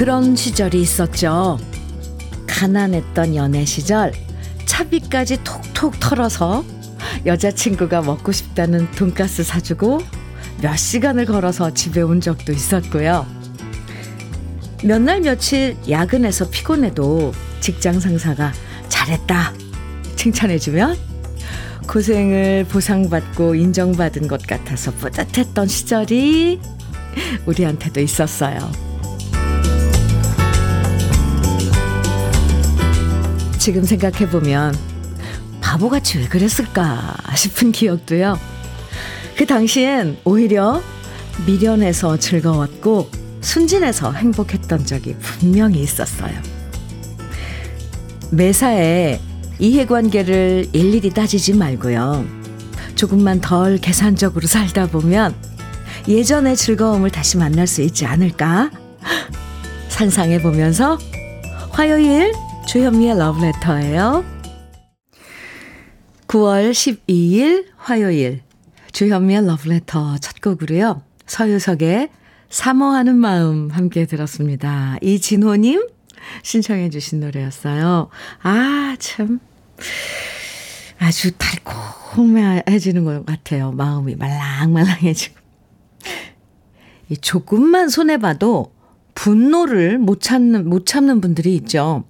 그런 시절이 있었죠. 가난했던 연애 시절 차비까지 톡톡 털어서 여자친구가 먹고 싶다는 돈가스 사주고 몇 시간을 걸어서 집에 온 적도 있었고요. 몇 날 며칠 야근해서 피곤해도 직장 상사가 잘했다 칭찬해주면 고생을 보상받고 인정받은 것 같아서 뿌듯했던 시절이 우리한테도 있었어요. 지금 생각해보면 바보같이 왜 그랬을까 싶은 기억도요. 그 당시엔 오히려 미련해서 즐거웠고 순진해서 행복했던 적이 분명히 있었어요. 매사에 이해관계를 일일이 따지지 말고요. 조금만 덜 계산적으로 살다 보면 예전의 즐거움을 다시 만날 수 있지 않을까? 상상해 보면서 화요일 주현미의 러브레터예요. 9월 12일 화요일 주현미의 러브레터 첫 곡으로요. 서유석의 사모하는 마음 함께 들었습니다. 이진호님 신청해 주신 노래였어요. 아, 참. 아주 달콤해지는 것 같아요. 마음이 말랑말랑해지고. 이 조금만 손해봐도 분노를 못 참는, 못 참는 분들이 있죠.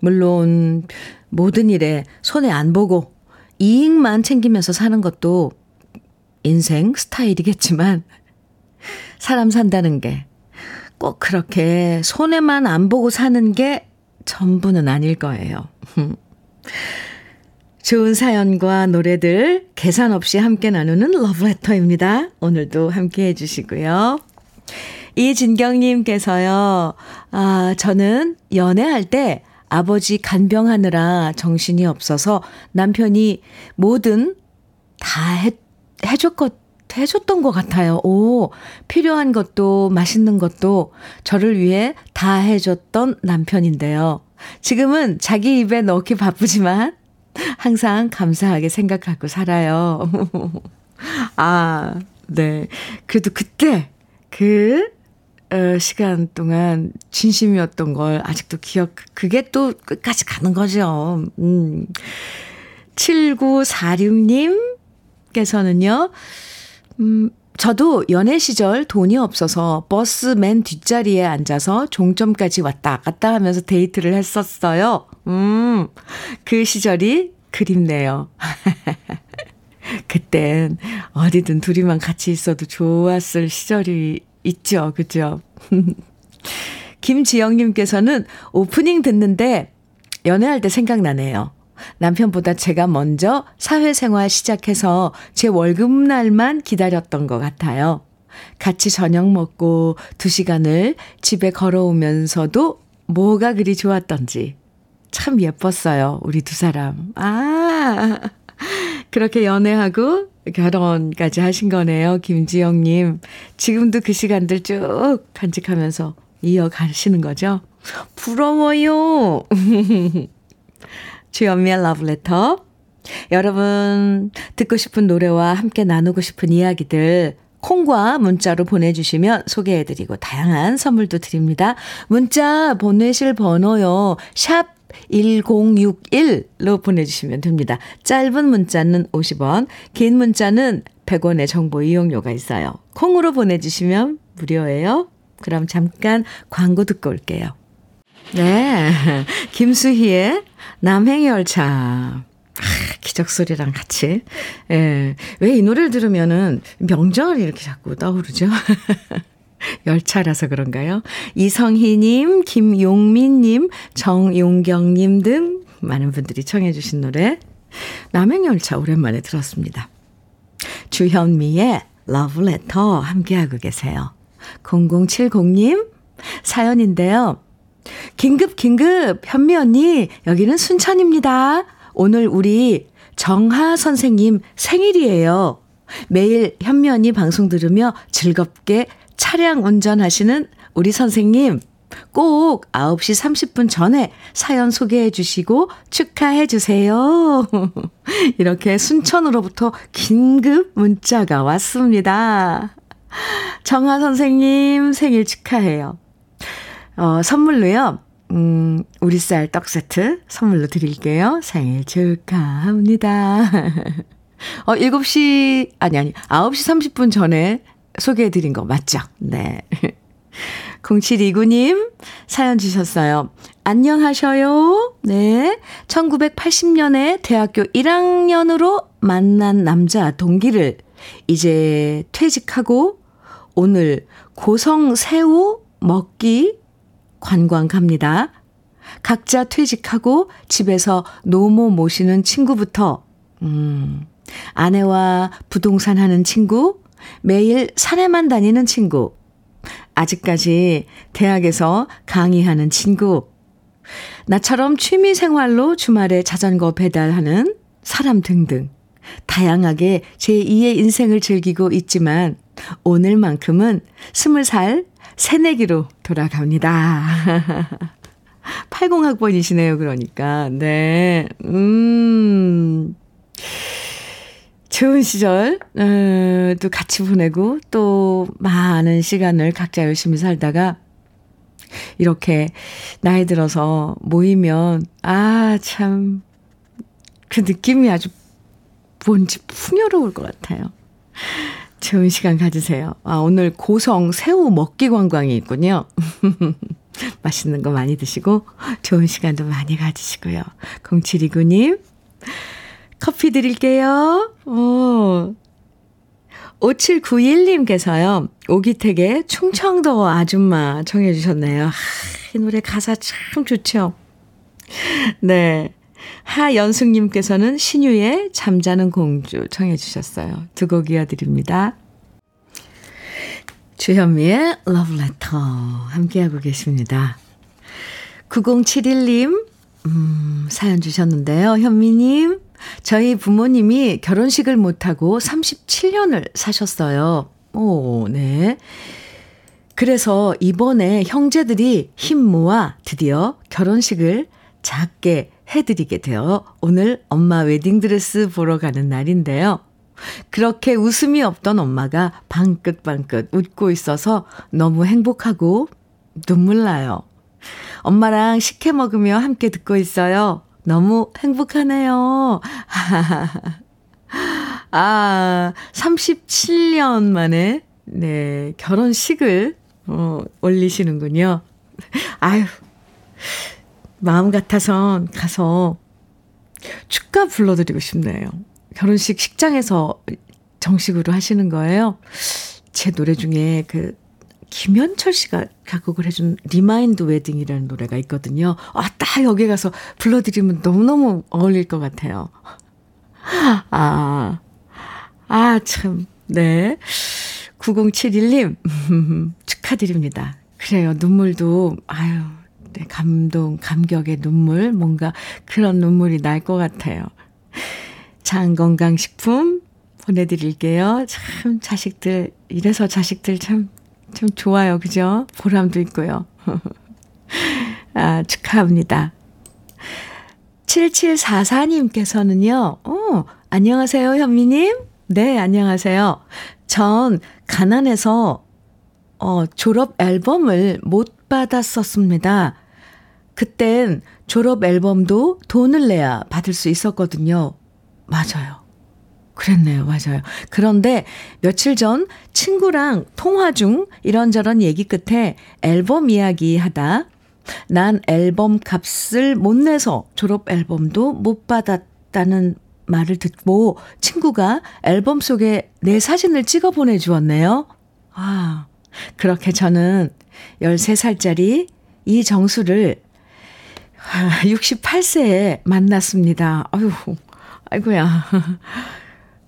물론 모든 일에 손해 안 보고 이익만 챙기면서 사는 것도 인생 스타일이겠지만 사람 산다는 게 꼭 그렇게 손해만 안 보고 사는 게 전부는 아닐 거예요. 좋은 사연과 노래들 계산 없이 함께 나누는 러브레터입니다. 오늘도 함께 해주시고요. 이진경님께서요, 아, 저는 연애할 때 아버지 간병하느라 정신이 없어서 남편이 뭐든 다 해, 해줬것, 해줬던 것 같아요. 오, 필요한 것도 맛있는 것도 저를 위해 다 해줬던 남편인데요. 지금은 자기 입에 넣기 바쁘지만 항상 감사하게 생각하고 살아요. 아, 네. 그래도 그때 그 어, 시간 동안 진심이었던 걸 아직도 기억, 그게 또 끝까지 가는 거죠. 음. 7946님께서는요, 음, 저도 연애 시절 돈이 없어서 버스 맨 뒷자리에 앉아서 종점까지 왔다 갔다 하면서 데이트를 했었어요. 음, 그 시절이 그립네요. 그땐 어디든 둘이만 같이 있어도 좋았을 시절이 있죠. 그죠? 김지영님께서는 오프닝 듣는데 연애할 때 생각나네요. 남편보다 제가 먼저 사회생활 시작해서 제 월급날만 기다렸던 것 같아요. 같이 저녁 먹고 두 시간을 집에 걸어오면서도 뭐가 그리 좋았던지 참 예뻤어요. 우리 두 사람. 아, 그렇게 연애하고 결혼까지 하신 거네요. 김지영님. 지금도 그 시간들 쭉 간직하면서 이어가시는 거죠? 부러워요. 주연미의 러브레터. 여러분, 듣고 싶은 노래와 함께 나누고 싶은 이야기들, 콩과 문자로 보내주시면 소개해드리고 다양한 선물도 드립니다. 문자 보내실 번호요. 샵 1061로 보내주시면 됩니다. 짧은 문자는 50원, 긴 문자는 100원의 정보 이용료가 있어요. 콩으로 보내주시면 무료예요. 그럼 잠깐 광고 듣고 올게요. 네. 김수희의 남행열차. 아, 기적소리랑 같이. 예. 왜 이 노래를 들으면은 명절이 이렇게 자꾸 떠오르죠? 열차라서 그런가요? 이성희님, 김용민님, 정용경님 등 많은 분들이 청해주신 노래. 남행열차 오랜만에 들었습니다. 주현미의 러브레터 함께하고 계세요. 0070님 사연인데요. 긴급, 긴급, 현미 언니, 여기는 순천입니다. 오늘 우리 정하 선생님 생일이에요. 매일 현미 언니 방송 들으며 즐겁게 차량 운전하시는 우리 선생님 꼭 9시 30분 전에 사연 소개해 주시고 축하해 주세요. 이렇게 순천으로부터 긴급 문자가 왔습니다. 정하 선생님 생일 축하해요. 어, 선물로요. 음, 우리 쌀 떡 세트 선물로 드릴게요. 생일 축하합니다. 어, 7시, 아니, 아니, 9시 30분 전에 소개해드린 거 맞죠? 네. 0729님 사연 주셨어요. 안녕하셔요. 네. 1980년에 대학교 1학년으로 만난 남자 동기를 이제 퇴직하고 오늘 고성 새우 먹기 관광 갑니다. 각자 퇴직하고 집에서 노모 모시는 친구부터, 음, 아내와 부동산 하는 친구, 매일 산에만 다니는 친구, 아직까지 대학에서 강의하는 친구, 나처럼 취미 생활로 주말에 자전거 배달하는 사람 등등. 다양하게 제2의 인생을 즐기고 있지만 오늘만큼은 스물 살 새내기로 돌아갑니다. 80학번이시네요, 그러니까. 네. 음. 좋은 시절, 어, 또 같이 보내고, 또 많은 시간을 각자 열심히 살다가, 이렇게 나이 들어서 모이면, 아, 참, 그 느낌이 아주 뭔지 풍요로울 것 같아요. 좋은 시간 가지세요. 아, 오늘 고성 새우 먹기 관광이 있군요. 맛있는 거 많이 드시고, 좋은 시간도 많이 가지시고요. 0729님, 커피 드릴게요. 오. 5791님께서요, 오기택의 충청도 아줌마 청해주셨네요. 하, 이 노래 가사 참 좋죠. 네. 하연숙님께서는 신유의 잠자는 공주 청해주셨어요. 두 곡 이어드립니다. 주현미의 러브레터 함께하고 계십니다. 9071님, 음, 사연 주셨는데요. 현미님, 저희 부모님이 결혼식을 못하고 37년을 사셨어요. 오, 네. 그래서 이번에 형제들이 힘 모아 드디어 결혼식을 작게 해드리게 되어 오늘 엄마 웨딩드레스 보러 가는 날인데요. 그렇게 웃음이 없던 엄마가 방긋방긋 웃고 있어서 너무 행복하고 눈물 나요. 엄마랑 식혜 먹으며 함께 듣고 있어요. 너무 행복하네요. 아, 37년 만에, 네, 결혼식을, 어, 올리시는군요. 아유, 마음 같아선 가서 축가 불러드리고 싶네요. 결혼식 식장에서 정식으로 하시는 거예요. 제 노래 중에 그 김현철 씨가 작곡을 해준 리마인드 웨딩이라는 노래가 있거든요. 아, 딱 여기 가서 불러드리면 너무너무 어울릴 것 같아요. 아, 아, 참, 네. 9071님, 축하드립니다. 그래요. 눈물도, 아유, 네, 감동, 감격의 눈물, 뭔가 그런 눈물이 날 것 같아요. 장건강식품 보내드릴게요. 참, 자식들, 이래서 자식들 참, 참 좋아요. 그죠? 보람도 있고요. 아, 축하합니다. 7744님께서는요, 어, 안녕하세요, 현미님. 네, 안녕하세요. 전 가난해서, 어, 졸업 앨범을 못 받았었습니다. 그땐 졸업 앨범도 돈을 내야 받을 수 있었거든요. 맞아요. 그랬네요. 맞아요. 그런데 며칠 전 친구랑 통화 중 이런저런 얘기 끝에 앨범 이야기 하다 난 앨범 값을 못 내서 졸업 앨범도 못 받았다는 말을 듣고 친구가 앨범 속에 내 사진을 찍어 보내주었네요. 아, 그렇게 저는 13살짜리 이정수를 68세에 만났습니다. 아유, 아이고야.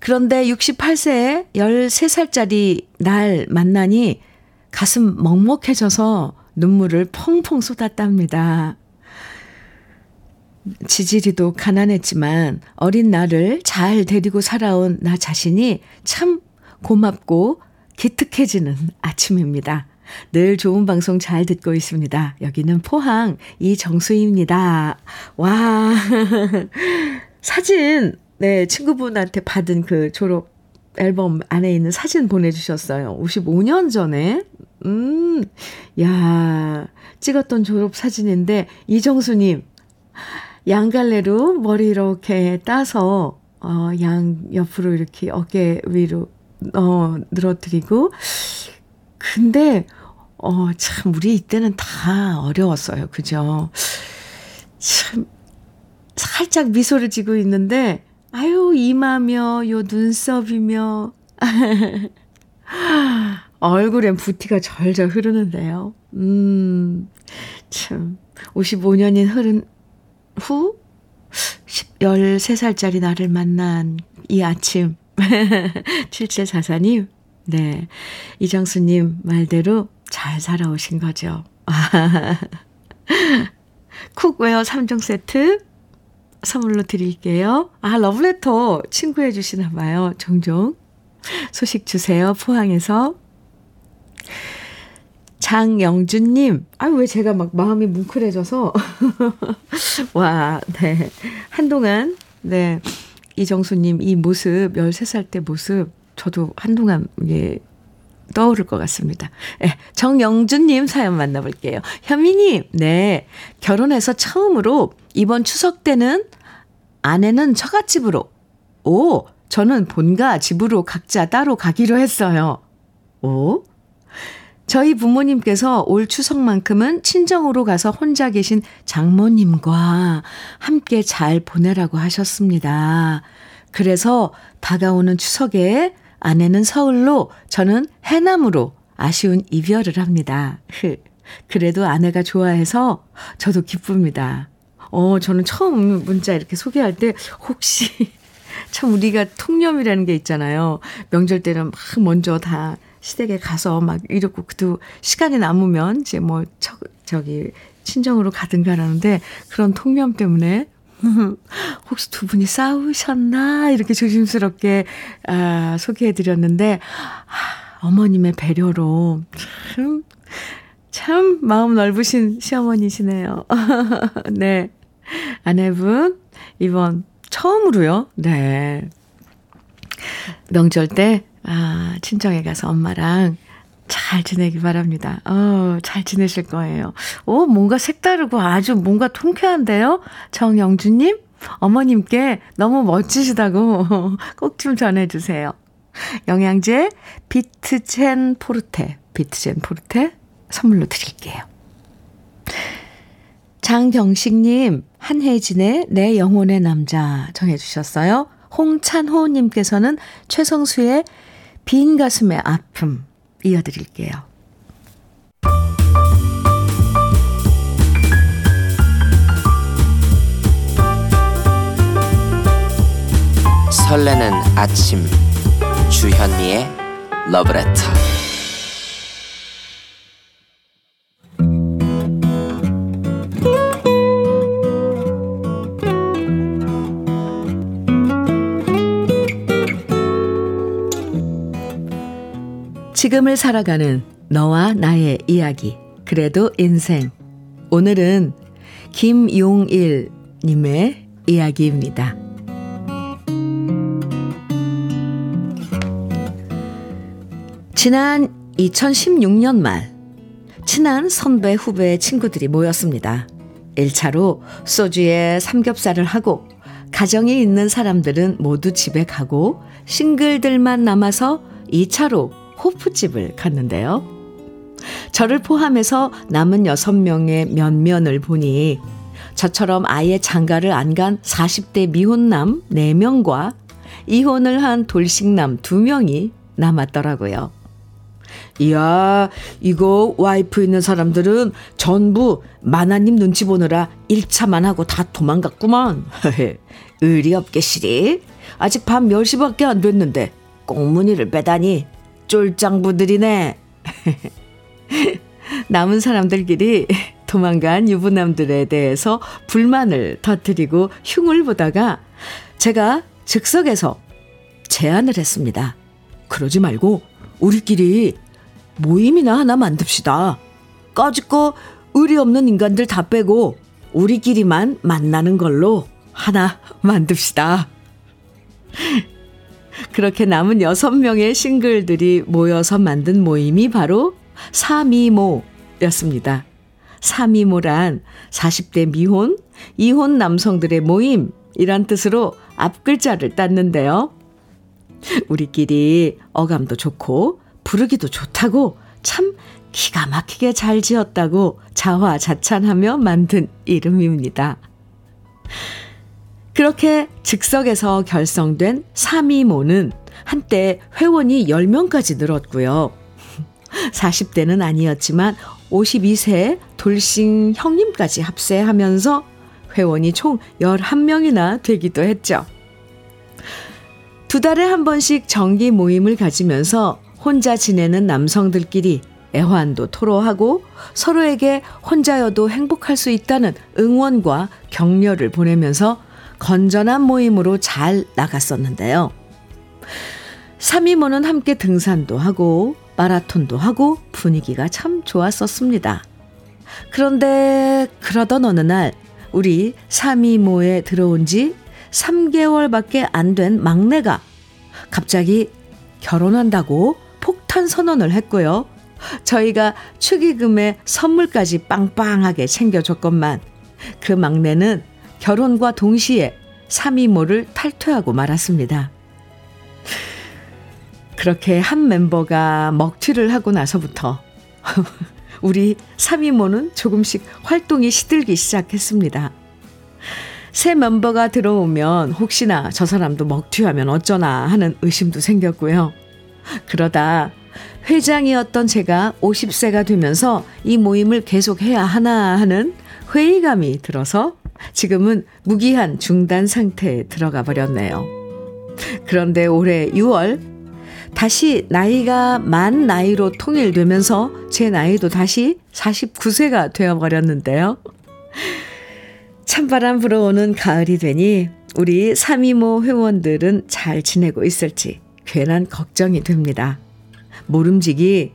그런데 68세에 13살짜리 날 만나니 가슴 먹먹해져서 눈물을 펑펑 쏟았답니다. 지지리도 가난했지만 어린 나를 잘 데리고 살아온 나 자신이 참 고맙고 기특해지는 아침입니다. 늘 좋은 방송 잘 듣고 있습니다. 여기는 포항 이정수입니다. 와, 사진, 네, 친구분한테 받은 그 졸업 앨범 안에 있는 사진 보내주셨어요. 55년 전에, 음, 야, 찍었던 졸업 사진인데, 이정수님, 양갈래로 머리 이렇게 따서, 어, 양 옆으로 이렇게 어깨 위로, 어, 늘어뜨리고, 근데, 어, 참, 우리 이때는 다 어려웠어요. 그죠? 참, 살짝 미소를 짓고 있는데, 아유, 이마며, 요 눈썹이며, 얼굴엔 부티가 좔좔 흐르는데요. 음, 참, 55년이 흐른 후, 13살짜리 나를 만난 이 아침. 7744님, 네. 이정수님 말대로 잘 살아오신 거죠. cookware 3종 세트 선물로 드릴게요. 아, 러브레터 친구해 주시나 봐요. 종종. 소식 주세요. 포항에서. 장영준님, 아, 왜 제가 막 마음이 뭉클해져서. 와, 네. 한동안, 네. 이정수님 이 모습, 13살 때 모습, 저도 한동안, 예, 떠오를 것 같습니다. 네, 정영준님 사연 만나볼게요. 현미님, 네. 결혼해서 처음으로 이번 추석 때는 아내는 처갓집으로, 오, 저는 본가 집으로 각자 따로 가기로 했어요. 오? 저희 부모님께서 올 추석만큼은 친정으로 가서 혼자 계신 장모님과 함께 잘 보내라고 하셨습니다. 그래서 다가오는 추석에 아내는 서울로 저는 해남으로 아쉬운 이별을 합니다. 그래도 아내가 좋아해서 저도 기쁩니다. 어, 저는 처음 문자 이렇게 소개할 때 혹시 참 우리가 통념이라는 게 있잖아요. 명절 때는 막 먼저 다 시댁에 가서 막 이렇고 그도 시간이 남으면 이제 뭐 저, 저기 친정으로 가든가 라는데 그런 통념 때문에 혹시 두 분이 싸우셨나 이렇게 조심스럽게 아, 소개해드렸는데 아, 어머님의 배려로 참, 참 마음 넓으신 시어머니시네요. 네 아내분 이번 처음으로요. 네 명절 때 아, 친정에 가서 엄마랑 잘 지내기 바랍니다. 어, 잘 지내실 거예요. 오, 뭔가 색다르고 아주 뭔가 통쾌한데요? 정영주님, 어머님께 너무 멋지시다고 꼭 좀 전해주세요. 영양제 비트젠 포르테, 비트젠 포르테 선물로 드릴게요. 장경식님, 한혜진의 내 영혼의 남자 정해주셨어요. 홍찬호님께서는 최성수의 빈 가슴의 아픔 이어드릴게요. 설레는 아침 주현미의 러브레터 지금을 살아가는 너와 나의 이야기. 그래도 인생. 오늘은 김용일 님의 이야기입니다. 지난 2016년 말, 친한 선배 후배 친구들이 모였습니다. 1차로 소주에 삼겹살을 하고, 가정이 있는 사람들은 모두 집에 가고, 싱글들만 남아서 2차로 호프집을 갔는데요. 저를 포함해서 남은 6명의 면면을 보니 저처럼 아예 장가를 안 간 40대 미혼남 4명과 이혼을 한 돌싱남 2명이 남았더라고요. 이야, 이거 와이프 있는 사람들은 전부 마나님 눈치 보느라 1차만 하고 다 도망갔구만. 의리 없게 시리. 아직 밤 10시밖에 안 됐는데 꽁무니를 빼다니 쫄짱부들이네. 남은 사람들끼리 도망간 유부남들에 대해서 불만을 터뜨리고 흉을 보다가 제가 즉석에서 제안을 했습니다. 그러지 말고 우리끼리 모임이나 하나 만듭시다. 꺼짓고 의리 없는 인간들 다 빼고 우리끼리만 만나는 걸로 하나 만듭시다. 그렇게 남은 여섯 명의 싱글들이 모여서 만든 모임이 바로 사미모였습니다. 사미모란 40대 미혼, 이혼 남성들의 모임이란 뜻으로 앞글자를 땄는데요. 우리끼리 어감도 좋고 부르기도 좋다고 참 기가 막히게 잘 지었다고 자화자찬하며 만든 이름입니다. 그렇게 즉석에서 결성된 사미모는 한때 회원이 10명까지 늘었고요. 40대는 아니었지만 52세 돌싱 형님까지 합세하면서 회원이 총 11명이나 되기도 했죠. 두 달에 한 번씩 정기 모임을 가지면서 혼자 지내는 남성들끼리 애환도 토로하고 서로에게 혼자여도 행복할 수 있다는 응원과 격려를 보내면서 건전한 모임으로 잘 나갔었는데요. 3위모는 함께 등산도 하고 마라톤도 하고 분위기가 참 좋았었습니다. 그런데 그러던 어느 날 우리 3위모에 들어온 지 3개월밖에 안 된 막내가 갑자기 결혼한다고 폭탄 선언을 했고요. 저희가 축의금에 선물까지 빵빵하게 챙겨줬건만 그 막내는 결혼과 동시에 3위모를 탈퇴하고 말았습니다. 그렇게 한 멤버가 먹튀를 하고 나서부터 우리 3위모는 조금씩 활동이 시들기 시작했습니다. 새 멤버가 들어오면 혹시나 저 사람도 먹튀하면 어쩌나 하는 의심도 생겼고요. 그러다 회장이었던 제가 50세가 되면서 이 모임을 계속해야 하나 하는 회의감이 들어서 지금은 무기한 중단 상태에 들어가 버렸네요. 그런데 올해 6월 다시 나이가 만 나이로 통일되면서 제 나이도 다시 49세가 되어 버렸는데요. 찬바람 불어오는 가을이 되니 우리 3이모 회원들은 잘 지내고 있을지 괜한 걱정이 됩니다. 모름지기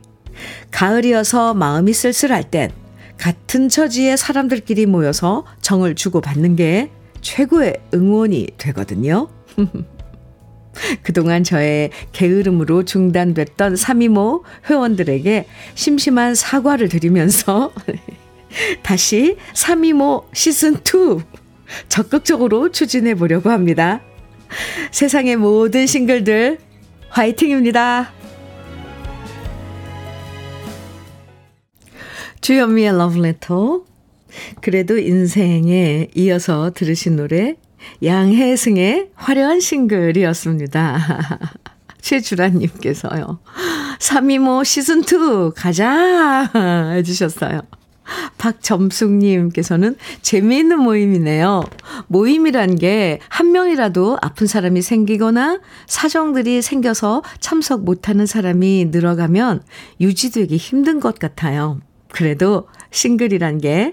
가을이어서 마음이 쓸쓸할 땐 같은 처지의 사람들끼리 모여서 정을 주고받는 게 최고의 응원이 되거든요. 그동안 저의 게으름으로 중단됐던 3이모 회원들에게 심심한 사과를 드리면서 다시 3이모 시즌2 적극적으로 추진해 보려고 합니다. 세상의 모든 싱글들 화이팅입니다. 주현미의 러브레터. 그래도 인생에 이어서 들으신 노래 양혜승의 화려한 싱글이었습니다. 최주라님께서요. 3이모 시즌2 가자! 해주셨어요. 박점숙님께서는 재미있는 모임이네요. 모임이란 게 한 명이라도 아픈 사람이 생기거나 사정들이 생겨서 참석 못하는 사람이 늘어가면 유지되기 힘든 것 같아요. 그래도 싱글이란 게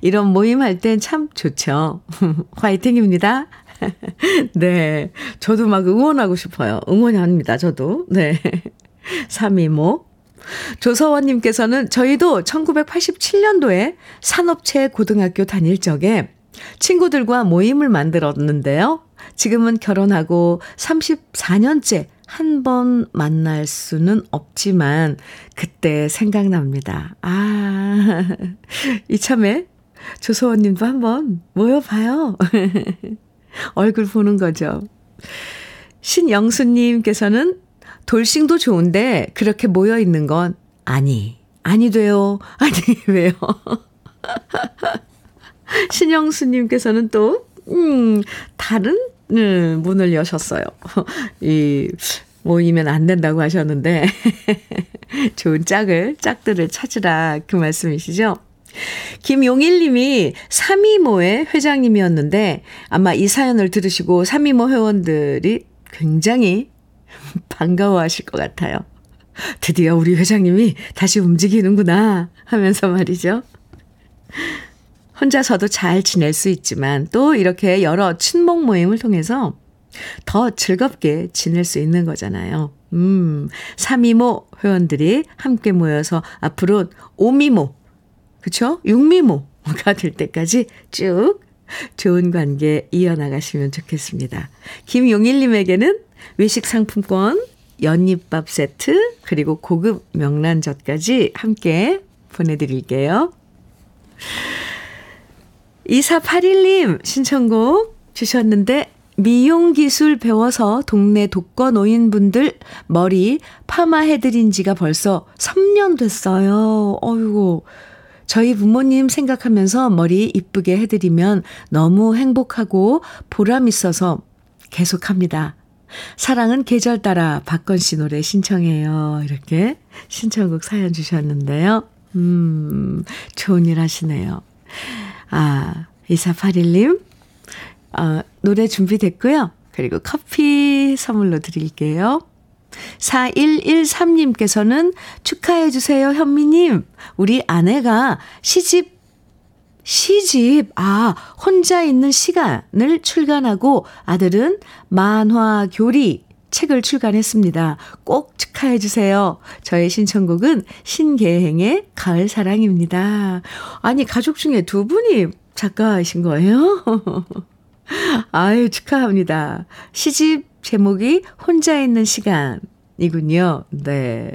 이런 모임 할 땐 참 좋죠. 화이팅입니다. 네. 저도 막 응원하고 싶어요. 응원합니다. 저도. 네. 3이모. 조서원님께서는 저희도 1987년도에 산업체 고등학교 다닐 적에 친구들과 모임을 만들었는데요. 지금은 결혼하고 34년째 한 번 만날 수는 없지만 그때 생각납니다. 아, 이참에 조서원님도 한번 모여봐요. 얼굴 보는 거죠. 신영수님께서는 돌싱도 좋은데 그렇게 모여 있는 건 아니, 아니 돼요. 아니, 왜요? 신영수님께서는 또, 음, 다른, 음, 문을 여셨어요. 이, 모이면 안 된다고 하셨는데, 좋은 짝을, 짝들을 찾으라. 그 말씀이시죠? 김용일 님이 3이모의 회장님이었는데, 아마 이 사연을 들으시고 3이모 회원들이 굉장히 반가워하실 것 같아요. 드디어 우리 회장님이 다시 움직이는구나 하면서 말이죠. 혼자서도 잘 지낼 수 있지만 또 이렇게 여러 친목 모임을 통해서 더 즐겁게 지낼 수 있는 거잖아요. 음, 3이모 회원들이 함께 모여서 앞으로 5미모, 그쵸? 6미모가 될 때까지 쭉 좋은 관계 이어나가시면 좋겠습니다. 김용일님에게는 외식 상품권 연잎밥 세트, 그리고 고급 명란젓까지 함께 보내드릴게요. 2481님 신청곡 주셨는데 미용 기술 배워서 동네 독거 노인분들 머리 파마해드린 지가 벌써 3년 됐어요. 어이고. 저희 부모님 생각하면서 머리 이쁘게 해드리면 너무 행복하고 보람 있어서 계속합니다. 사랑은 계절 따라 박건 씨 노래 신청해요. 이렇게 신청곡 사연 주셨는데요. 음, 좋은 일 하시네요. 아, 2481님, 어, 노래 준비됐고요. 그리고 커피 선물로 드릴게요. 4113님께서는 축하해주세요, 현미님. 우리 아내가 시집, 시집, 아, 혼자 있는 시간을 출간하고 아들은 만화 교리 책을 출간했습니다. 꼭 축하해 주세요. 저의 신청곡은 신계행의 가을 사랑입니다. 아니, 가족 중에 두 분이 작가이신 거예요? 아유, 축하합니다. 시집 제목이 혼자 있는 시간이군요. 네.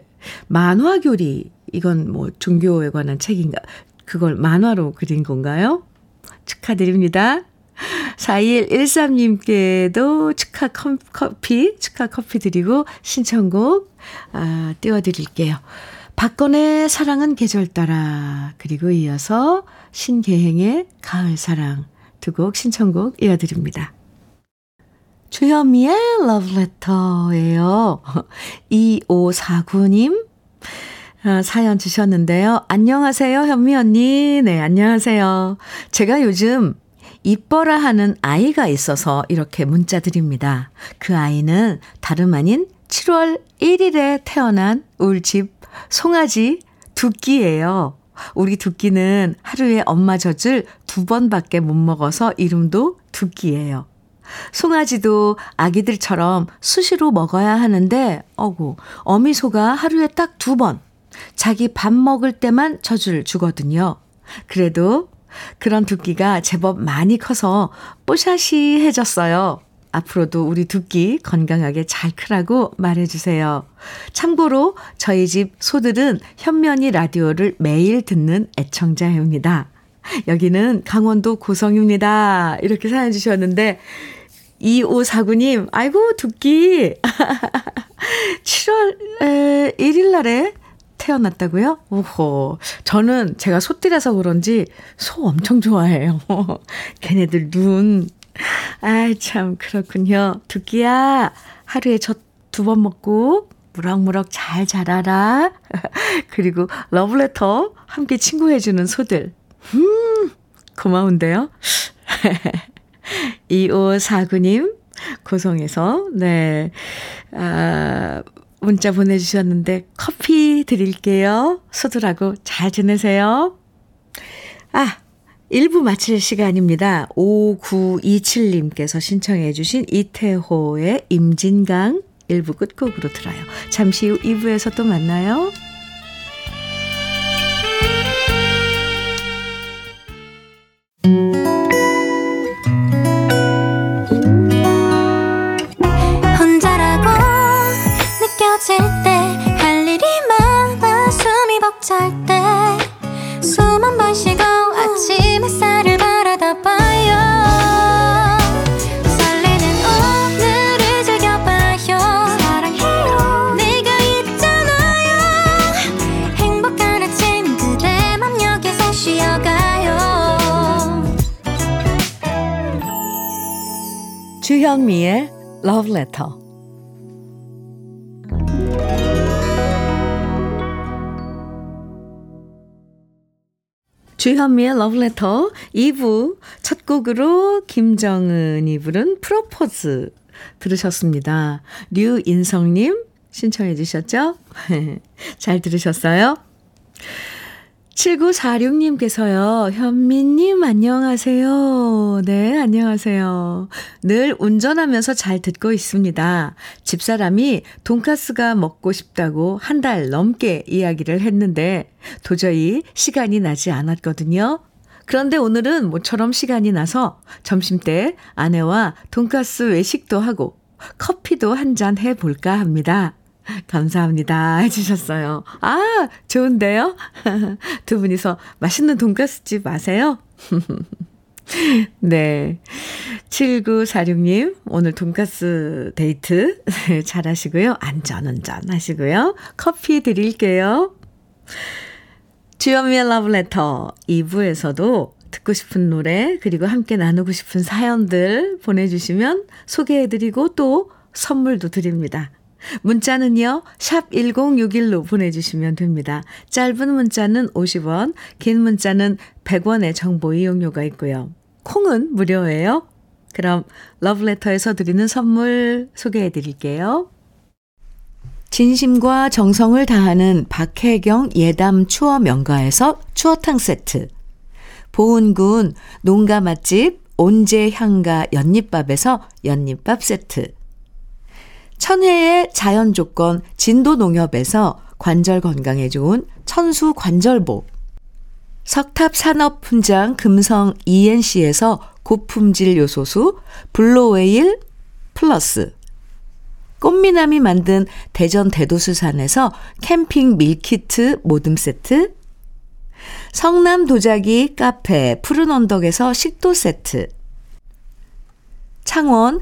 만화교리. 이건 뭐 종교에 관한 책인가? 그걸 만화로 그린 건가요? 축하드립니다. 4113님께도 축하 커피, 축하 커피 드리고 신청곡, 아, 띄워드릴게요. 박건의 사랑은 계절 따라, 그리고 이어서 신계행의 가을 사랑 두 곡 신청곡 이어드립니다. 주현미의 러브레터예요. 2549님 아, 사연 주셨는데요. 안녕하세요, 현미 언니. 네, 안녕하세요. 제가 요즘 이뻐라 하는 아이가 있어서 이렇게 문자 드립니다. 그 아이는 다름 아닌 7월 1일에 태어난 울집 송아지 두끼예요. 우리 두끼는 하루에 엄마 젖을 두 번밖에 못 먹어서 이름도 두끼예요. 송아지도 아기들처럼 수시로 먹어야 하는데, 어구, 어미소가 하루에 딱 두 번, 자기 밥 먹을 때만 젖을 주거든요. 그래도 그런 두끼가 제법 많이 커서 뽀샤시 해졌어요. 앞으로도 우리 두끼 건강하게 잘 크라고 말해주세요. 참고로 저희 집 소들은 현면이 라디오를 매일 듣는 애청자입니다. 여기는 강원도 고성입니다. 이렇게 사연 주셨는데, 2549님, 아이고, 두끼. 7월 1일 날에 태어났다고요? 오호. 저는 제가 소띠라서 그런지 소 엄청 좋아해요. 걔네들 눈. 아, 참, 그렇군요. 두끼야, 하루에 저 두 번 먹고, 무럭무럭 잘 자라라. 그리고 러브레터 함께 친구해주는 소들. 음, 고마운데요? 2549님, 고성에서, 네, 아, 문자 보내주셨는데 커피 드릴게요. 소들하고 잘 지내세요. 아, 1부 마칠 시간입니다. 5927님께서 신청해 주신 이태호의 임진강 1부 끝곡으로 들어요. 잠시 후 2부에서 또 만나요. 주현미의 Love Letter. 주현미의 Love Letter 2부 첫 곡으로 김정은이 부른 프로포즈 들으셨습니다. 류인성님 신청해 주셨죠? 잘 들으셨어요? 7946님께서요, 현미님, 안녕하세요. 네, 안녕하세요. 늘 운전하면서 잘 듣고 있습니다. 집사람이 돈가스가 먹고 싶다고 한 달 넘게 이야기를 했는데, 도저히 시간이 나지 않았거든요. 그런데 오늘은 모처럼 시간이 나서 점심때 아내와 돈가스 외식도 하고 커피도 한 잔 해볼까 합니다. 감사합니다. 해주셨어요. 아, 좋은데요? 두 분이서 맛있는 돈가스집 아세요? 네. 7946님, 오늘 돈가스 데이트 잘 하시고요. 안전운전 하시고요. 커피 드릴게요. 주연미의 러브레터 2부에서도 듣고 싶은 노래, 그리고 함께 나누고 싶은 사연들 보내주시면 소개해드리고 또 선물도 드립니다. 문자는요, 샵 1061로 보내주시면 됩니다. 짧은 문자는 50원, 긴 문자는 100원의 정보 이용료가 있고요. 콩은 무료예요. 그럼 러브레터에서 드리는 선물 소개해 드릴게요. 진심과 정성을 다하는 박혜경 예담 추어 명가에서 추어탕 세트. 보은군 농가 맛집 온재향가 연잎밥에서 연잎밥 세트. 천혜의 자연 조건 진도 농협에서 관절 건강에 좋은 천수 관절보. 석탑 산업 품장 금성 ENC에서 고품질 요소수 블루웨일 플러스. 꽃미남이 만든 대전 대도수산에서 캠핑 밀키트 모듬 세트. 성남 도자기 카페 푸른 언덕에서 식도 세트. 창원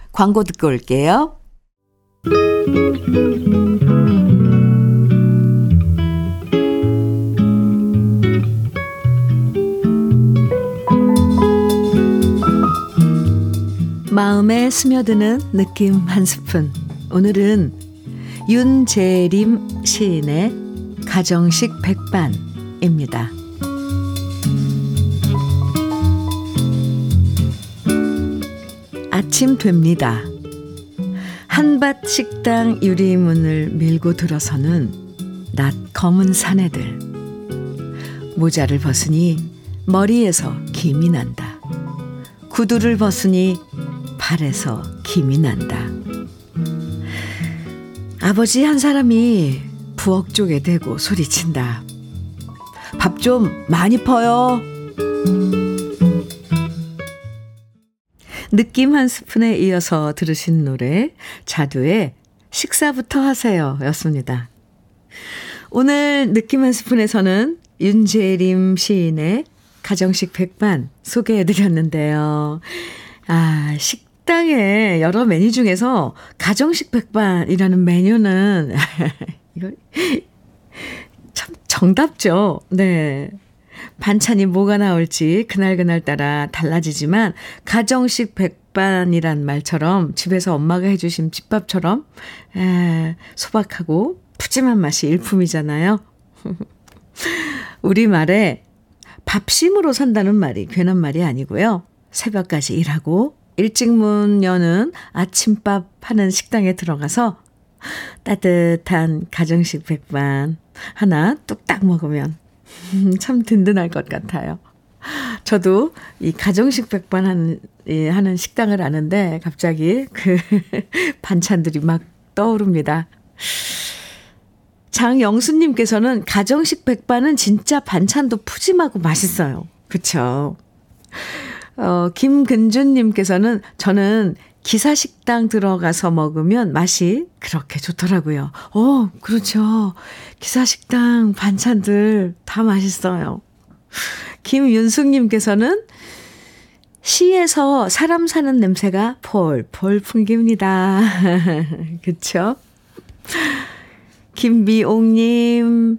광고 듣고 올게요. 마음에 스며드는 느낌 한 스푼. 오늘은 윤재림 시인의 가정식 백반입니다. 아침 됩니다. 한밭 식당 유리문을 밀고 들어서는 낮 검은 사내들. 모자를 벗으니 머리에서 김이 난다. 구두를 벗으니 발에서 김이 난다. 아버지 한 사람이 부엌 쪽에 대고 소리친다. 밥 좀 많이 퍼요. 느낌 한 스푼에 이어서 들으신 노래 자두의 식사부터 하세요 였습니다. 오늘 느낌 한 스푼에서는 윤재림 시인의 가정식 백반 소개해드렸는데요. 아, 식당에 여러 메뉴 중에서 가정식 백반이라는 메뉴는 이거 참 정답죠. 네. 반찬이 뭐가 나올지 그날그날 따라 달라지지만 가정식 백반이란 말처럼 집에서 엄마가 해주신 집밥처럼 에, 소박하고 푸짐한 맛이 일품이잖아요. 우리말에 밥심으로 산다는 말이 괜한 말이 아니고요. 새벽까지 일하고 일찍 문 여는 아침밥 하는 식당에 들어가서 따뜻한 가정식 백반 하나 뚝딱 먹으면 참 든든할 것 같아요. 저도 이 가정식 백반 하는, 예, 하는 식당을 아는데 갑자기 그 반찬들이 막 떠오릅니다. 장영수님께서는 가정식 백반은 진짜 반찬도 푸짐하고 맛있어요. 그쵸? 어, 김근준님께서는 저는 기사식당 들어가서 먹으면 맛이 그렇게 좋더라고요. 어, 그렇죠. 기사식당 반찬들 다 맛있어요. 김윤숙님께서는 시에서 사람 사는 냄새가 폴폴 풍깁니다. 그쵸? 김미옥님께서는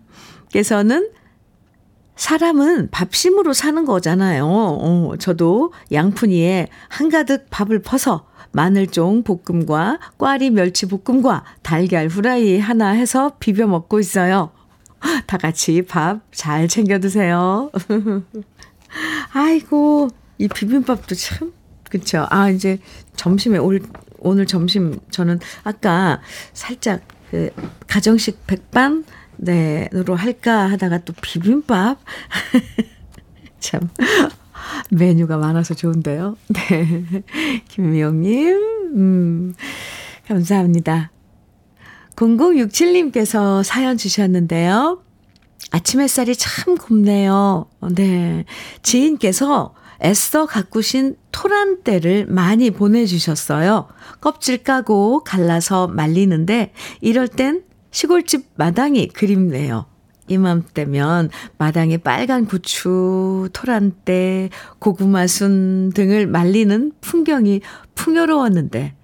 사람은 밥심으로 사는 거잖아요. 어, 저도 양푼이에 한가득 밥을 퍼서 마늘종 볶음과 꽈리 멸치 볶음과 달걀 후라이 하나 해서 비벼 먹고 있어요. 다 같이 밥 잘 챙겨 드세요. 아이고, 이 비빔밥도 참, 그쵸. 아, 이제 점심에 올, 오늘 점심 저는 아까 살짝 그 가정식 백반 네로 할까 하다가 또 비빔밥 참 메뉴가 많아서 좋은데요. 네. 김미영님, 음, 감사합니다. 0067님께서 사연 주셨는데요. 아침 햇살이 참 곱네요. 네. 지인께서 애써 가꾸신 토란대를 많이 보내주셨어요. 껍질 까고 갈라서 말리는데 이럴 땐 시골집 마당이 그립네요. 이맘때면 마당에 빨간 고추, 토란대, 고구마 순 등을 말리는 풍경이 풍요로웠는데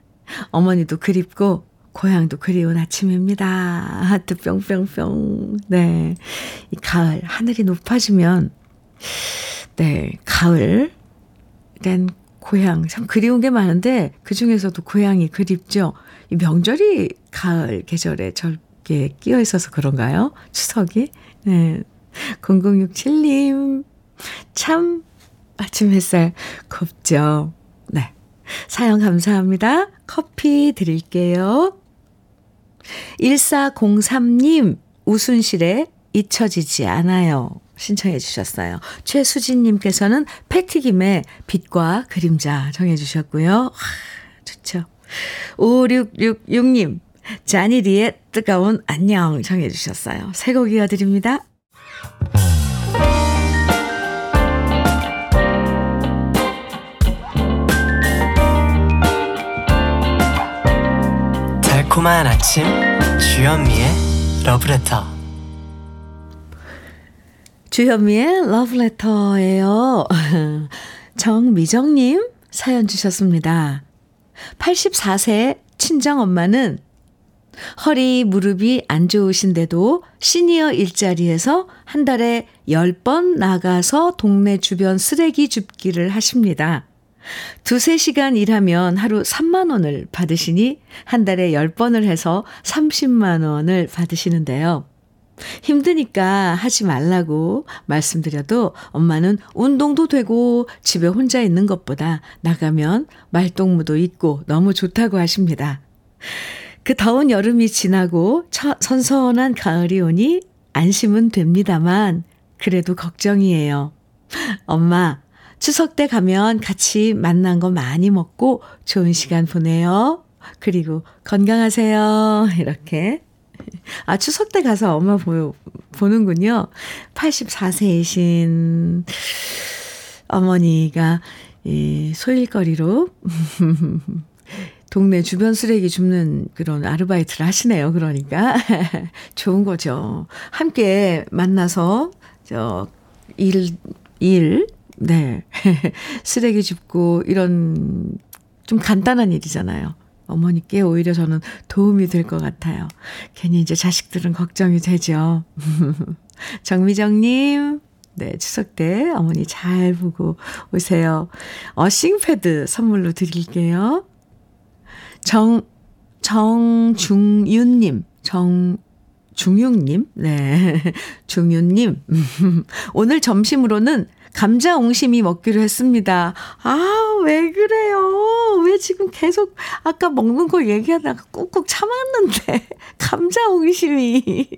어머니도 그립고 고향도 그리운 아침입니다. 하트 뿅뿅뿅. 네. 이 가을 하늘이 높아지면 네, 가을 된 고향 참 그리운 게 많은데 그 중에서도 고향이 그립죠. 이 명절이 가을 계절에 절 이렇게 끼어 있어서 그런가요? 추석이? 네. 0067님, 참, 아침 햇살 곱죠. 네. 사연 감사합니다. 커피 드릴게요. 1403님, 우순실에 잊혀지지 않아요. 신청해 주셨어요. 최수진님께서는 패티김의 빛과 그림자 정해 주셨고요. 좋죠. 5666님, 자니리의 뜨거운 안녕 정해 주셨어요. 새곡 이어드립니다. 달콤한 아침 주현미의 러브레터 주현미의 러브레터예요. 정미정님 사연 주셨습니다. 84세 친정엄마는 허리, 무릎이 안 좋으신데도 시니어 일자리에서 한 달에 10번 나가서 동네 주변 쓰레기 줍기를 하십니다. 두세 시간 일하면 하루 3만 원을 받으시니 한 달에 10번을 해서 30만 원을 받으시는데요. 힘드니까 하지 말라고 말씀드려도 엄마는 운동도 되고 집에 혼자 있는 것보다 나가면 말동무도 있고 너무 좋다고 하십니다. 그 더운 여름이 지나고 처, 선선한 가을이 오니 안심은 됩니다만 그래도 걱정이에요. 엄마, 추석 때 가면 같이 만난 거 많이 먹고 좋은 시간 보내요. 그리고 건강하세요. 이렇게. 아, 추석 때 가서 엄마 보, 보는군요. 84세이신 어머니가 이 소일거리로 동네 주변 쓰레기 줍는 그런 아르바이트를 하시네요. 그러니까. 좋은 거죠. 함께 만나서, 저, 일, 일, 네. 쓰레기 줍고 이런 좀 간단한 일이잖아요. 어머니께 오히려 저는 도움이 될 것 같아요. 괜히 이제 자식들은 걱정이 되죠. 정미정님, 네, 추석 때 어머니 잘 보고 오세요. 어싱패드 선물로 드릴게요. 정, 정중윤님, 정 중윤님, 네, 중윤님. 오늘 점심으로는 감자 옹심이 먹기로 했습니다. 아, 왜 그래요? 왜 지금 계속 아까 먹는 거 얘기하다가 꾹꾹 참았는데. 감자 옹심이.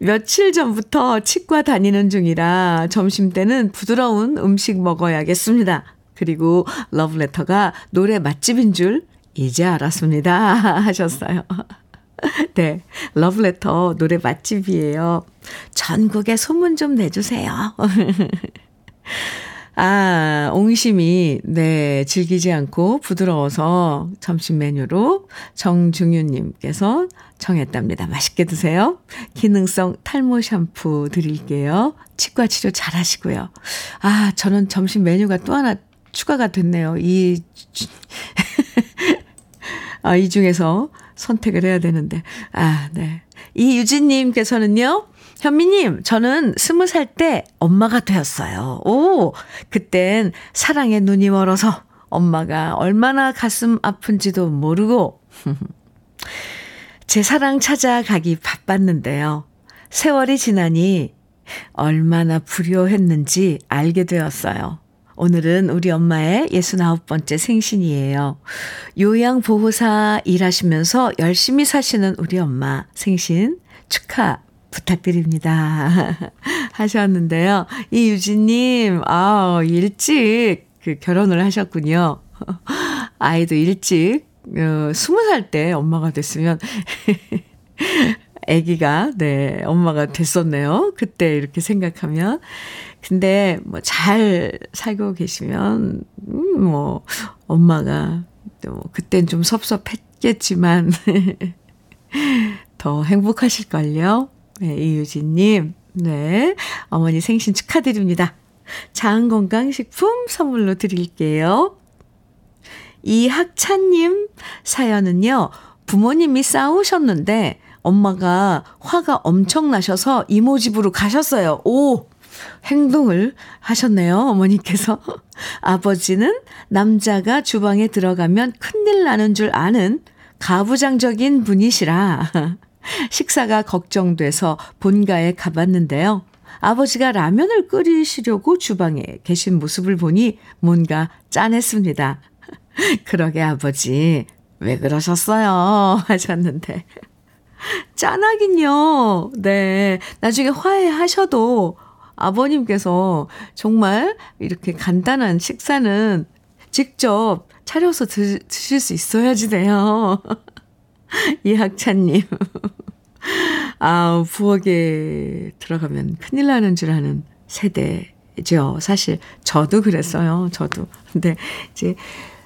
며칠 전부터 치과 다니는 중이라 점심 때는 부드러운 음식 먹어야겠습니다. 그리고 러브레터가 노래 맛집인 줄 이제 알았습니다. 하셨어요. 네. 러브레터 노래 맛집이에요. 전국에 소문 좀 내주세요. 아, 옹심이, 네, 질기지 않고 부드러워서 점심 메뉴로 정중윤님께서 정했답니다. 맛있게 드세요. 기능성 탈모 샴푸 드릴게요. 치과 치료 잘 하시고요. 아, 저는 점심 메뉴가 또 하나 추가가 됐네요. 이, 아, 이 중에서 선택을 해야 되는데. 아, 네. 이유진님께서는요, 현미님, 저는 스무 살 때 엄마가 되었어요. 오, 그땐 사랑에 눈이 멀어서 엄마가 얼마나 가슴 아픈지도 모르고, 제 사랑 찾아가기 바빴는데요. 세월이 지나니 얼마나 불효했는지 알게 되었어요. 오늘은 우리 엄마의 69번째 생신이에요. 요양보호사 일하시면서 열심히 사시는 우리 엄마 생신 축하 부탁드립니다. 하셨는데요. 이 유진님, 아, 일찍 그 결혼을 하셨군요. 아이도 일찍, 어, 20살 때 엄마가 됐으면, 아기가, 네, 엄마가 됐었네요. 그때 이렇게 생각하면. 근데 뭐 잘 살고 계시면, 음, 뭐, 엄마가, 또, 그땐 좀 섭섭했겠지만, 더 행복하실걸요? 네, 이유진님, 네. 어머니 생신 축하드립니다. 장건강식품 선물로 드릴게요. 이학찬님 사연은요, 부모님이 싸우셨는데, 엄마가 화가 엄청 나셔서 이모 집으로 가셨어요. 오! 행동을 하셨네요, 어머니께서. 아버지는 남자가 주방에 들어가면 큰일 나는 줄 아는 가부장적인 분이시라 식사가 걱정돼서 본가에 가봤는데요. 아버지가 라면을 끓이시려고 주방에 계신 모습을 보니 뭔가 짠했습니다. 그러게 아버지, 왜 그러셨어요? 하셨는데. 짠하긴요. 네. 나중에 화해하셔도 아버님께서 정말 이렇게 간단한 식사는 직접 차려서 드, 드실 수 있어야지 돼요. 이학찬님. 아, 부엌에 들어가면 큰일 나는 줄 아는 세대죠. 사실 저도 그랬어요. 저도. 근데 이제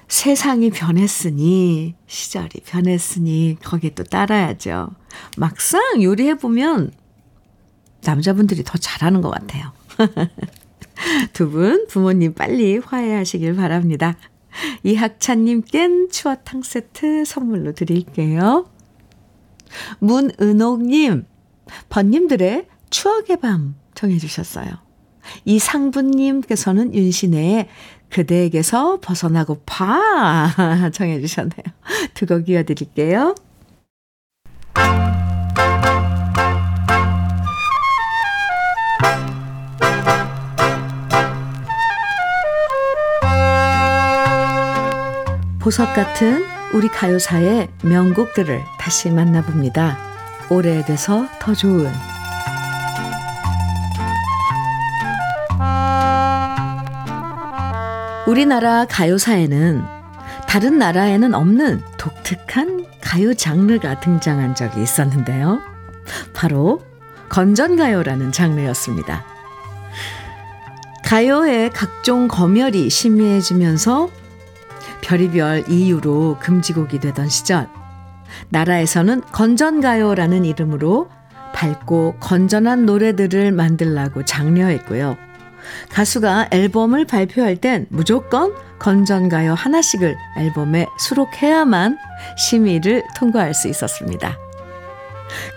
세상이 변했으니, 시절이 변했으니, 거기에 또 따라야죠. 막상 요리해보면 남자분들이 더 잘하는 것 같아요. 두 분 부모님 빨리 화해하시길 바랍니다. 이학찬님껜 추어탕 세트 선물로 드릴게요. 문은옥님, 번님들의 추억의 밤 정해주셨어요. 이상분님께서는 윤신의 그대에게서 벗어나고 파 정해주셨네요. 두 곡 이어드릴게요. 보석 같은 우리 가요사의 명곡들을 다시 만나봅니다. 오래돼서 더 좋은 우리나라 가요사에는 다른 나라에는 없는 독특한 가요 장르가 등장한 적이 있었는데요. 바로 건전가요라는 장르였습니다. 가요의 각종 검열이 심해지면서 별의별 이유로 금지곡이 되던 시절, 나라에서는 건전가요라는 이름으로 밝고 건전한 노래들을 만들라고 장려했고요. 가수가 앨범을 발표할 땐 무조건 건전가요 하나씩을 앨범에 수록해야만 심의를 통과할 수 있었습니다.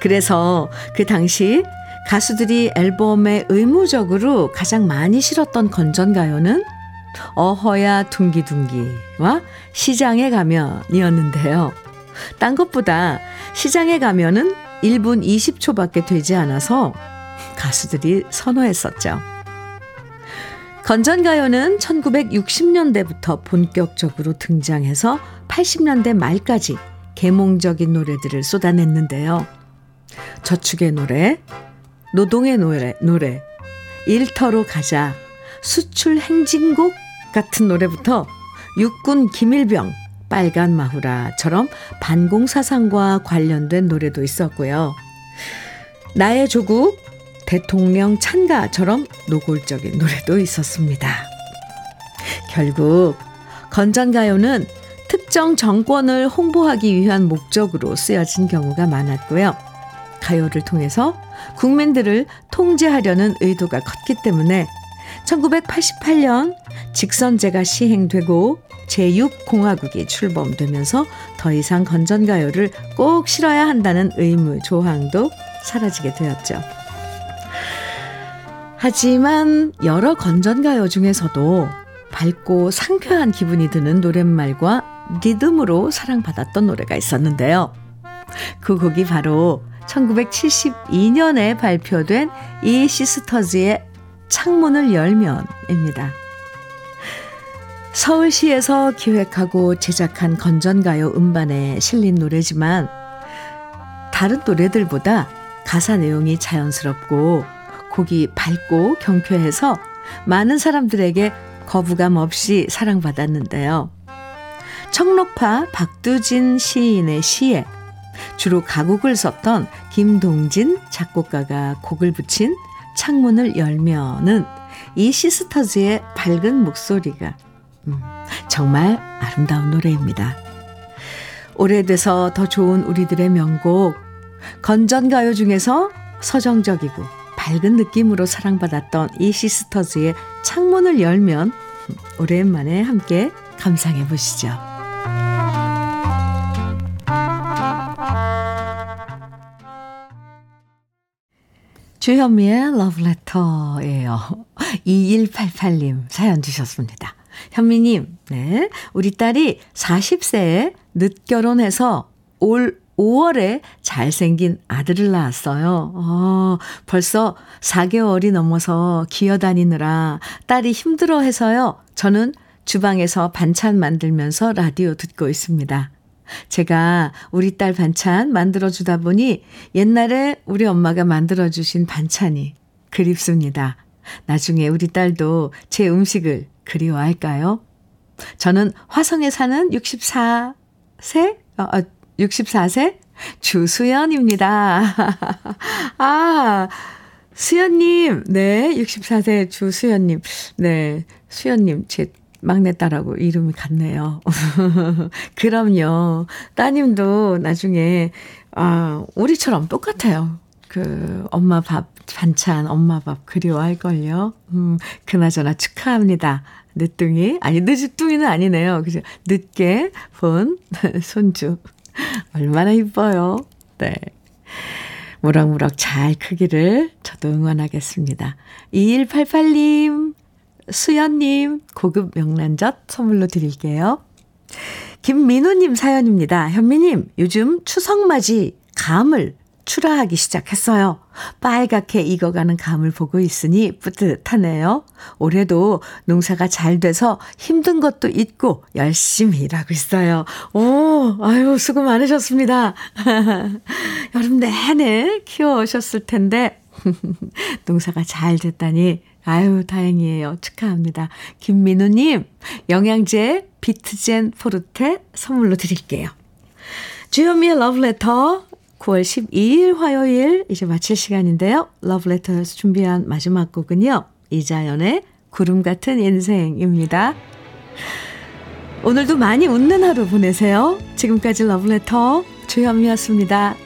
그래서 그 당시 가수들이 앨범에 의무적으로 가장 많이 실었던 건전가요는 어허야 둥기둥기와 시장에 가면이었는데요. 딴 것보다 시장에 가면은 1분 20초밖에 되지 않아서 가수들이 선호했었죠. 건전가요는 1960년대부터 본격적으로 등장해서 80년대 말까지 계몽적인 노래들을 쏟아냈는데요. 저축의 노래, 노동의 노래, 노래, 일터로 가자, 수출 행진곡 같은 노래부터 육군 기밀병, 빨간 마후라처럼 반공사상과 관련된 노래도 있었고요. 나의 조국, 대통령 찬가처럼 노골적인 노래도 있었습니다. 결국 건전가요는 특정 정권을 홍보하기 위한 목적으로 쓰여진 경우가 많았고요. 가요를 통해서 국민들을 통제하려는 의도가 컸기 때문에 1988년 직선제가 시행되고 제6공화국이 출범되면서 더 이상 건전가요를 꼭 실어야 한다는 의무 조항도 사라지게 되었죠. 하지만 여러 건전가요 중에서도 밝고 상쾌한 기분이 드는 노랫말과 리듬으로 사랑받았던 노래가 있었는데요. 그 곡이 바로 1972년에 발표된 이 시스터즈의 창문을 열면입니다. 서울시에서 기획하고 제작한 건전가요 음반에 실린 노래지만 다른 노래들보다 가사 내용이 자연스럽고 곡이 밝고 경쾌해서 많은 사람들에게 거부감 없이 사랑받았는데요. 청록파 박두진 시인의 시에 주로 가곡을 썼던 김동진 작곡가가 곡을 붙인 창문을 열면은 이 시스터즈의 밝은 목소리가 음, 정말 아름다운 노래입니다. 오래돼서 더 좋은 우리들의 명곡 건전가요 중에서 서정적이고 밝은 느낌으로 사랑받았던 이 시스터즈의 창문을 열면 오랜만에 함께 감상해 보시죠. 주현미의 러브레터예요. 2188님 사연 주셨습니다. 현미님, 네. 우리 딸이 40세에 늦 결혼해서 올 5월에 잘생긴 아들을 낳았어요. 어, 벌써 4개월이 넘어서 기어다니느라 딸이 힘들어 해서요. 저는 주방에서 반찬 만들면서 라디오 듣고 있습니다. 제가 우리 딸 반찬 만들어주다 보니 옛날에 우리 엄마가 만들어주신 반찬이 그립습니다. 나중에 우리 딸도 제 음식을 그리워할까요? 저는 화성에 사는 64세, 어, 64세 주수연입니다. 아, 수연님, 네, 64세 주수연님, 네, 수연님, 제 막내딸하고 이름이 같네요. 그럼요. 따님도 나중에, 아, 우리처럼 똑같아요. 그, 엄마 밥, 반찬, 엄마 밥 그리워할걸요. 음, 그나저나 축하합니다. 늦둥이? 아니, 늦둥이는 아니네요. 그죠? 늦게 본 손주. 얼마나 이뻐요. 네. 무럭무럭 잘 크기를 저도 응원하겠습니다. 2188님, 수연님, 고급 명란젓 선물로 드릴게요. 김민우님 사연입니다. 현미님, 요즘 추석맞이 감을 출하하기 시작했어요. 빨갛게 익어가는 감을 보고 있으니 뿌듯하네요. 올해도 농사가 잘 돼서 힘든 것도 있고 열심히 일하고 있어요. 오, 아유, 수고 많으셨습니다. 여름 내내 키워오셨을 텐데, 농사가 잘 됐다니, 아유, 다행이에요. 축하합니다. 김민우님, 영양제 비트젠 포르테 선물로 드릴게요. 주현미의 러브레터 9월 12일 화요일 이제 마칠 시간인데요. 러브레터에서 준비한 마지막 곡은요. 이자연의 구름 같은 인생입니다. 오늘도 많이 웃는 하루 보내세요. 지금까지 러브레터 주현미였습니다.